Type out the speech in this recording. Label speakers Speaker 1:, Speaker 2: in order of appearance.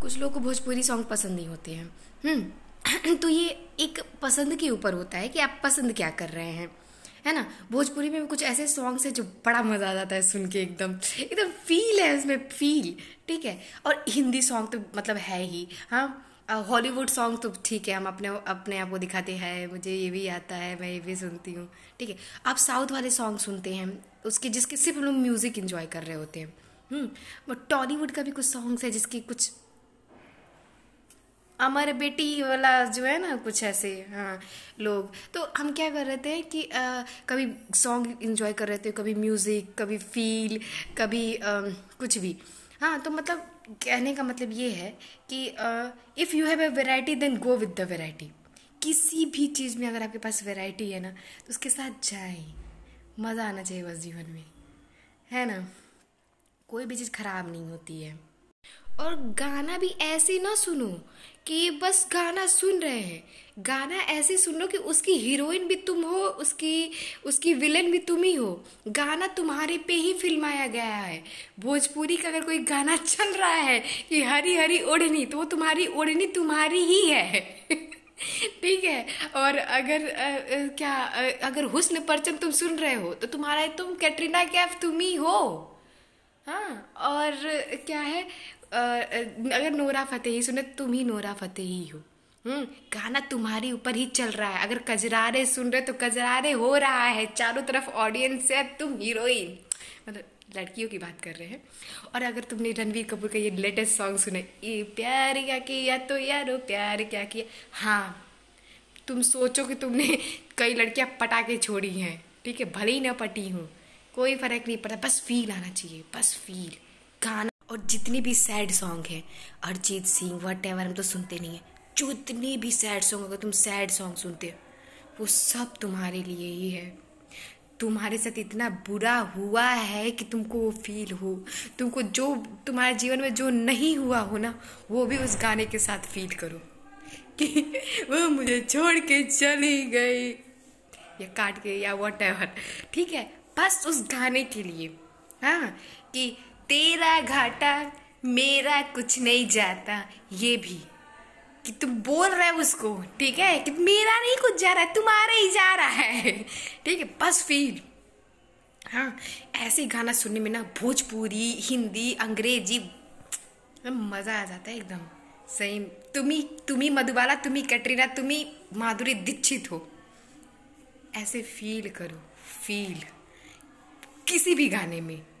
Speaker 1: कुछ लोग को भोजपुरी सॉन्ग पसंद नहीं होते हैं। हम्म तो ये एक पसंद के ऊपर होता है कि आप पसंद क्या कर रहे हैं, है ना? भोजपुरी में कुछ ऐसे सॉन्ग्स हैं जो बड़ा मज़ा आ जाता है सुन के एकदम। एकदम फील है उसमें फील ठीक है? और हिंदी सॉन्ग तो मतलब है ही हाँ? हॉलीवुड सॉन्ग तो ठीक है, हम अपने अपने आप को दिखाते हैं, मुझे ये भी आता है, मैं ये भी सुनती हूँ, ठीक है? आप साउथ वाले सॉन्ग सुनते हैं, उसके जिसके, सिर्फ़ हम लोग म्यूज़िक इन्जॉय कर रहे होते हैं। हम्म टॉलीवुड का भी कुछ सॉन्ग्स है जिसकी कुछ अमर बेटी वाला जो है ना कुछ ऐसे हाँ लोग। तो हम क्या कर रहे थे कि आ, कभी सॉन्ग इन्जॉय कर रहे थे कभी म्यूज़िक कभी फील कभी आ, कुछ भी। हाँ तो मतलब कहने का मतलब ये है कि if you have a variety then go with the variety किसी भी चीज़ में अगर आपके पास वेराइटी है ना तो उसके साथ जाए। मज़ा आना चाहिए बस जीवन में। है ना? कोई भी चीज़ ख़राब नहीं होती है। और गाना भी ऐसे ना सुनो कि बस गाना सुन रहे हैं। गाना ऐसे सुन लो कि उसकी हीरोइन भी तुम हो उसकी उसकी विलन भी तुम ही हो। गाना तुम्हारे पे ही फिल्माया गया है। भोजपुरी का अगर कोई गाना चल रहा है कि हरी हरी ओढ़नी तो वो तुम्हारी ओढ़नी तुम्हारी ही है। ठीक है? और अगर आ, आ, क्या आ, अगर हुस्न परचम तुम सुन रहे हो तो तुम्हारा तुम कैटरीना कैफ तुम ही हो। हाँ और क्या है? अगर नोरा फतेही, सुने, तुम ही नोरा फतेही हो। हम्म गाना तुम्हारे ऊपर ही चल रहा है। अगर कजरारे सुन रहे तो कजरारे हो रहा है। चारों तरफ़ ऑडियंस है, तुम हीरोइन मतलब लड़कियों की बात कर रहे हैं। और अगर तुमने रणवीर कपूर का ये लेटेस्ट सॉन्ग सुने, ये प्यार क्या किया तो यारो प्यार क्या किया? हाँ तुम सोचो कि तुमने कई लड़कियाँ पटा के छोड़ी हैं। ठीक है, भले ही ना पटी हूँ। कोई फ़र्क नहीं पड़ता। बस फील आना चाहिए, बस फील गाना और जितने भी सैड सॉन्ग हैं, अरिजीत सिंह वट एवर हम तो सुनते नहीं हैं। जो इतने भी सैड सॉन्ग अगर तुम सैड सॉन्ग सुनते हो, वो सब तुम्हारे लिए ही है। तुम्हारे साथ इतना बुरा हुआ है कि तुमको वो फील हो। तुमको जो, तुम्हारे जीवन में जो नहीं हुआ हो ना, वो भी उस गाने के साथ फील करो। कि वो मुझे छोड़ के चली गई। या काट के, या वट एवर ठीक है? बस उस गाने के लिए। हाँ कि तेरा घाटा मेरा कुछ नहीं जाता, ये भी। कि तुम बोल रहे हो उसको, ठीक है? कि मेरा नहीं कुछ जा रहा है तुम्हारा ही जा रहा है। ठीक है, बस फील हाँ ऐसे गाना सुनने में ना भोजपुरी, हिंदी, अंग्रेज़ी मज़ा आ जाता है एकदम। सही तुम्ही तुम्ही मधुबाला तुम्ही कटरीना तुम्ही माधुरी दीक्षित हो। ऐसे फील करो फील किसी भी गाने में।